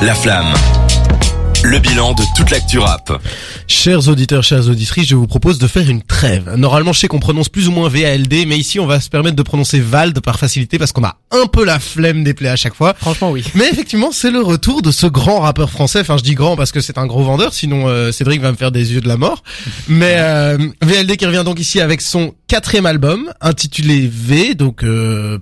La Flamme. Le bilan de toute l'actu rap. Chers auditeurs, chères auditrices, je vous propose de faire une trêve. Normalement, je sais qu'on prononce plus ou moins VALD, mais ici, on va se permettre de prononcer Vald par facilité parce qu'on a un peu la flemme des plaies à chaque fois. Franchement, oui. Mais effectivement, c'est le retour de ce grand rappeur français. Enfin, je dis grand parce que c'est un gros vendeur, sinon euh, Cédric va me faire des yeux de la mort. Mais euh, VLD qui revient donc ici avec son quatrième album intitulé V, donc euh,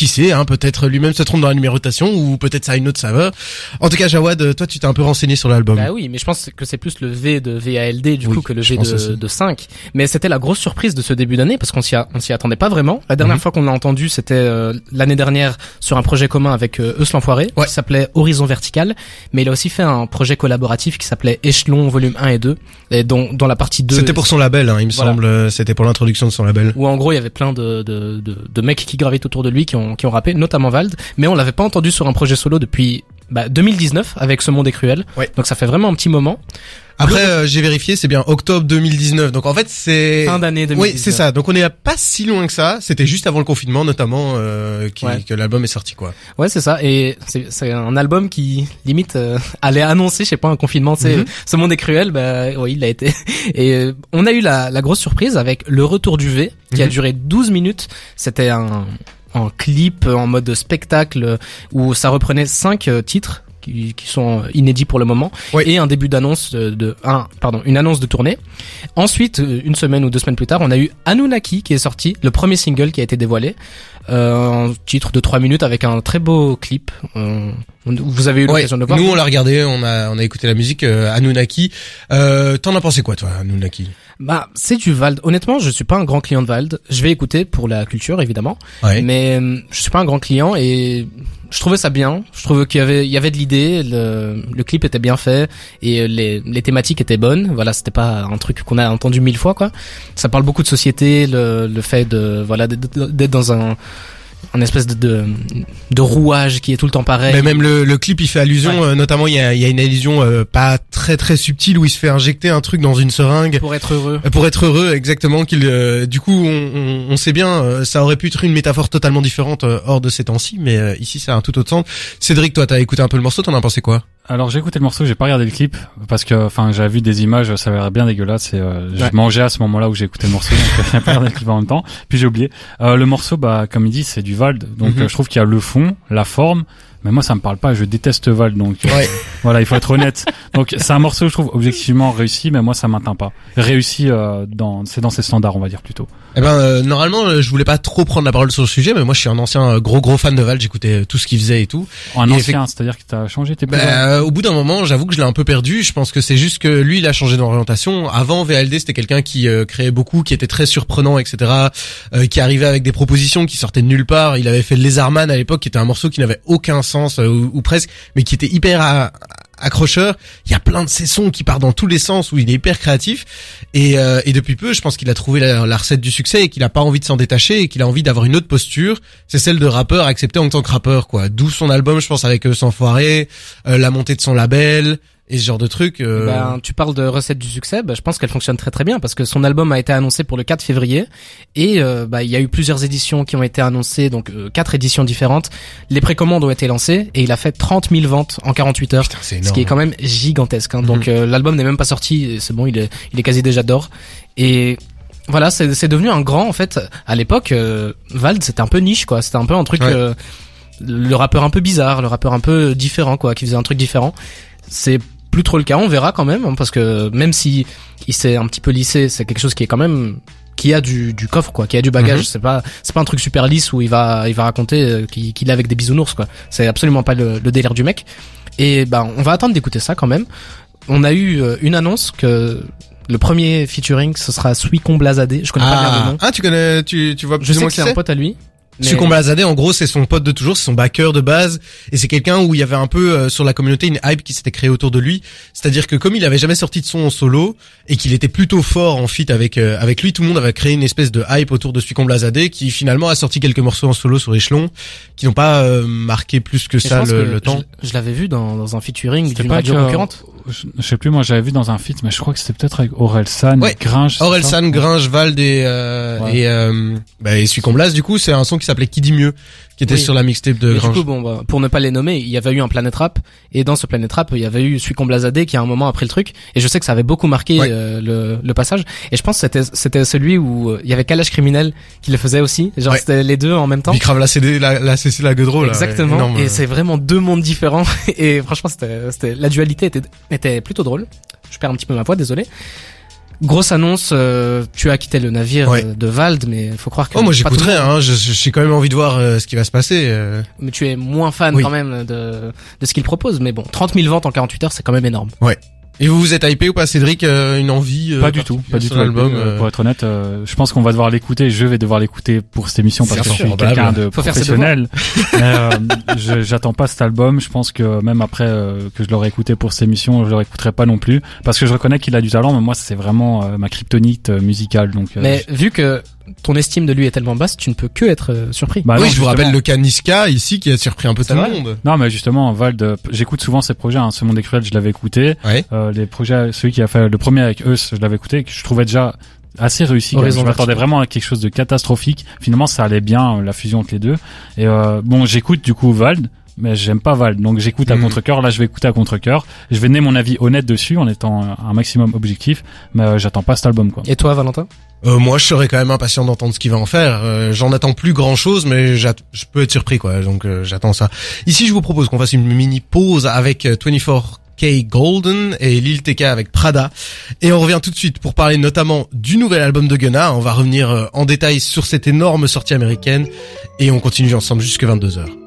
qui sait, hein, peut-être lui-même se trompe dans la numérotation ou peut-être ça a une autre saveur. En tout cas, Jawad, toi, tu t'es un peu renseigné sur l'album. Bah oui, mais je pense que c'est plus le V de VALD du Oui, coup que le V de, de 5. Mais c'était la grosse surprise de ce début d'année parce qu'on s'y on s'y attendait pas vraiment. La dernière Mhm. fois qu'on l'a entendu, c'était euh, l'année dernière sur un projet commun avec euh, Eus l'Enfoiré Ouais. qui s'appelait Horizon Vertical. Mais il a aussi fait un projet collaboratif qui s'appelait Échelon volume 1 et 2 et dont, dont la partie 2 C'était pour son label, hein, il me Voilà. semble. euh, C'était pour l'introduction de son label. où en gros il y avait plein de, de, de, de mecs qui gravitent autour de lui qui ont, qui ont rappé, notamment Vald, mais on l'avait pas entendu sur un projet solo depuis bah, 2019 avec Ce Monde est cruel. Ouais. Donc ça fait vraiment un petit moment. Après, euh, j'ai vérifié, c'est bien octobre 2019. Donc en fait, c'est Fin d'année 2019. Oui, c'est ça. Donc on est pas si loin que ça. C'était juste avant le confinement, notamment, euh, qui- Ouais. que l'album est sorti, quoi. Ouais, c'est ça. Et c'est c'est un album qui limite euh, allait annoncer, je sais pas, un confinement. Sais, Mhm. ce monde est cruel. Bah oui, il l'a été. Et euh, on a eu la, la grosse surprise avec le retour du V, qui a Mhm. duré 12 minutes. C'était un, un clip en mode spectacle où ça reprenait cinq euh, titres. Qui, qui sont inédits pour le moment Oui. et un début d'annonce de, un pardon une annonce de tournée ensuite euh, une semaine ou deux semaines plus tard on a eu Anunnaki qui est sorti le premier single qui a été dévoilé euh, un titre de 3 minutes avec un très beau clip. Euh, on- vous avez eu Ouais. l'occasion de le voir. Nous, on l'a regardé, on a, on a écouté la musique euh, Anunnaki. Euh, T'en as pensé quoi, toi, Anunnaki? Bah, c'est du Vald. Honnêtement, je suis pas un grand client de Vald. Je vais écouter pour la culture, évidemment. Ouais. Mais euh, je suis pas un grand client et je trouvais ça bien. Je trouvais qu'il y avait, il y avait de l'idée. Le, le clip était bien fait et euh, les, les thématiques étaient bonnes. Voilà, c'était pas un truc qu'on a entendu mille fois, quoi. Ça parle beaucoup de société, le, le fait de, voilà, d'être dans un, un espèce de, de, de rouage qui est tout le temps pareil. Mais même le, le clip, il fait allusion, Ouais. euh, notamment il y a, il y a une allusion euh, pas très très subtile où il se fait injecter un truc dans une seringue. pour être heureux. Euh, Pour être heureux, exactement. Qu'il, euh, du coup, on, on, on sait bien, euh, ça aurait pu être une métaphore totalement différente euh, hors de ces temps-ci, mais euh, ici, c'est un tout autre sens. Cédric, toi, t'as écouté un peu le morceau, t'en as pensé quoi? Alors j'ai écouté le morceau, j'ai pas regardé le clip parce que enfin j'avais vu des images, ça avait l'air bien dégueulasse et euh, Ouais. je mangeais à ce moment-là où j'ai écouté le morceau, donc j'ai pas regardé le clip en même temps. Puis j'ai oublié. Euh, le morceau, bah comme il dit, c'est du Vald, donc Mhm. euh, je trouve qu'il y a le fond, la forme. Mais moi ça me parle pas, je déteste Vald donc Ouais. voilà il faut être honnête. Donc c'est un morceau je trouve objectivement réussi mais moi ça m'atteint pas. Réussi euh, dans c'est dans ses standards on va dire plutôt. Eh ben, euh, normalement, euh, je voulais pas trop prendre la parole sur le sujet, mais moi, je suis un ancien euh, gros gros fan de Val. J'écoutais euh, tout ce qu'il faisait et tout. En Et ancien, c'est-à-dire que t'as changé tes Bah, euh, au bout d'un moment, j'avoue que je l'ai un peu perdu. Je pense que c'est juste que lui, il a changé d'orientation. Avant, VLD, c'était quelqu'un qui euh, créait beaucoup, qui était très surprenant, etc. euh, qui arrivait avec des propositions qui sortaient de nulle part. Il avait fait Lézardman à l'époque, qui était un morceau qui n'avait aucun sens euh, ou, presque, mais qui était hyper accrocheur. Il y a plein de ces sons qui partent dans tous les sens où il est hyper créatif. Et, euh, et depuis peu, je pense qu'il a trouvé la, la recette du succès et qu'il a pas envie de s'en détacher et qu'il a envie d'avoir une autre posture. C'est celle de rappeur accepté en tant que rappeur, quoi. D'où son album, je pense, avec eux sans foirer, euh, la montée de son label et ce genre de trucs. euh, Ben, tu parles de recette du succès, ben, je pense qu'elle fonctionne très très bien parce que son album a été annoncé pour le 4 février et euh, bah, il y a eu plusieurs éditions qui ont été annoncées, donc euh, quatre éditions différentes. Les précommandes ont été lancées et il a fait 30 000 ventes en 48 heures, putain, c'est ce qui est quand même gigantesque. Hein. Mhm. Donc euh, l'album n'est même pas sorti, c'est bon, il est, il est quasi déjà d'or. Et voilà, c'est c'est devenu un grand en fait. À l'époque, euh, Vald c'était un peu niche quoi, c'était un peu un truc. Ouais. euh, le rappeur un peu bizarre, le rappeur un peu différent quoi, qui faisait un truc différent. C'est plus trop le cas, on verra quand même, hein, parce que même si il s'est un petit peu lissé, c'est quelque chose qui est quand même qui a du, du coffre quoi, qui a du bagage. Mhm. C'est pas c'est pas un truc super lisse où il va il va raconter euh, qu'il qu'il est avec des bisounours quoi. C'est absolument pas le, le délire du mec. Et ben on va attendre d'écouter ça quand même. On a eu euh, une annonce que le premier featuring ce sera Suicon Blazadé. Je connais pas bien le ah, nom. ah, tu connais, tu, tu vois plus Je sais que c'est un pote à lui. Succombe Blazadé, en gros, c'est son pote de toujours, c'est son backer de base, et c'est quelqu'un où il y avait un peu euh, sur la communauté une hype qui s'était créée autour de lui. C'est-à-dire que comme il avait jamais sorti de son en solo et qu'il était plutôt fort en feat avec euh, avec lui, tout le monde avait créé une espèce de hype autour de Succombe Blazadé, qui finalement a sorti quelques morceaux en solo sur échelon, qui n'ont pas euh, marqué plus que Et ça le, que le temps. Je, je l'avais vu dans, dans un featuring d'une pas radio concurrente. Je, je sais plus, moi j'avais vu dans un feat, mais je crois que c'était peut-être avec Aurel San, Ouais. Gringe. Aurel San, Gringe, Vald et euh, Ouais. et euh, bah, et Blas du coup c'est un son qui s'appelait Qui dit mieux qui était Oui. sur la mixtape de Mais du Gringe. coup, bon, bah, pour ne pas les nommer, il y avait eu un Planet Rap, et dans ce Planet Rap, il y avait eu Suis Blazadé qui a un moment après le truc, et je sais que ça avait beaucoup marqué Ouais. euh, le, le passage, et je pense que c'était c'était celui où euh, il y avait Kalash Criminel qui le faisait aussi, genre Ouais. c'était les deux en même temps. Bicrave la CD, la, la CC la Godreau là. Exactement. et c'est vraiment deux mondes différents. Et franchement, c'était, c'était, la dualité était, était plutôt drôle. Je perds un petit peu ma voix, désolé. Grosse annonce, euh, tu as quitté le navire Ouais. euh, de Vald, mais faut croire que. Oh moi j'écouterai hein, j'ai quand même envie de voir euh, ce qui va se passer. euh. Mais tu es moins fan Oui. quand même de, de ce qu'il propose. Mais bon, 30 000 ventes en 48 heures, c'est quand même énorme. Et vous vous êtes hypé ou pas Cédric euh, une envie euh, Pas du tout, pas du tout. l'album Euh, Pour être honnête, je pense qu'on va devoir l'écouter. Je vais devoir l'écouter pour cette émission parce que je suis probable. quelqu'un de faire ses professionnel. Euh, j'attends pas cet album. Je pense que même après que je l'aurais écouté pour cette émission, je écouterai pas non plus parce que je reconnais qu'il a du talent. Mais moi, c'est vraiment ma kryptonite musicale. Donc, mais vu que ton estime de lui est tellement basse, tu ne peux que être euh, surpris. bah oui, non, je vous rappelle le cas Niska ici qui a surpris un peu tout le monde. Non, mais justement, Vald, euh, j'écoute souvent ses projets. Hein. Ce monde des cruels, je l'avais écouté. Ouais. Euh, les projets, celui qui a fait le premier avec eux, je l'avais écouté, que je trouvais déjà assez réussi. quand Je m'attendais vraiment à quelque chose de catastrophique. Finalement, ça allait bien, euh, la fusion entre les deux. Et euh, bon, j'écoute du coup Vald, mais j'aime pas Vald, donc j'écoute à Mhm. contre-cœur. Là, je vais écouter à contre-cœur. Je vais donner mon avis honnête dessus, en étant un maximum objectif, mais euh, j'attends pas cet album, quoi. Et toi, Valentin? Euh, moi je serais quand même impatient d'entendre ce qu'il va en faire. Euh, J'en attends plus grand chose mais je peux être surpris quoi. Donc euh, j'attends ça. Ici je vous propose qu'on fasse une mini pause avec euh, 24K Golden et Lil TK avec Prada. Et on revient tout de suite pour parler notamment du nouvel album de Gunna. On va revenir euh, en détail sur cette énorme sortie américaine et on continue ensemble jusque 22h.